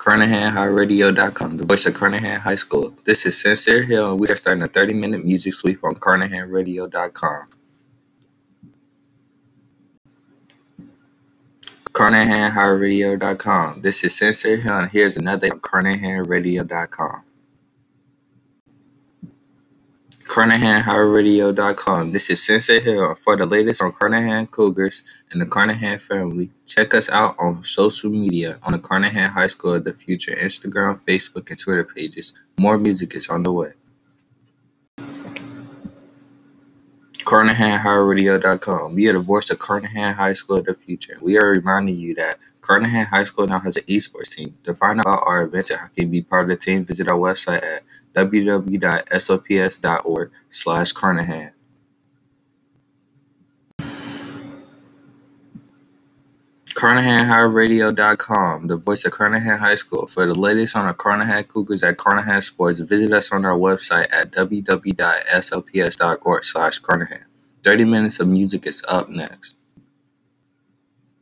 CarnahanHighRadio.com, the voice of Carnahan High School. This is Sincere Hill, and we are starting a 30 minute music sweep on CarnahanRadio.com. CarnahanHighRadio.com. This is Sincere Hill, and here's another on CarnahanRadio.com. CarnahanHighRadio.com. This is Sincere Hill. For the latest on Carnahan Cougars and the Carnahan family, check us out on social media on the Carnahan High School of the Future Instagram, Facebook, and Twitter pages. More music is on the way. CarnahanHighRadio.com. We are the voice of Carnahan High School of the Future. We are reminding you that Carnahan High School now has an esports team. To find out about our events and how you can be part of the team, visit our website at www.sops.org slash Carnahan. CarnahanHighRadio.com, the voice of Carnahan High School. For the latest on the Carnahan Cougars at Carnahan Sports, visit us on our website at www.sops.org slash Carnahan. 30 minutes of music is up next.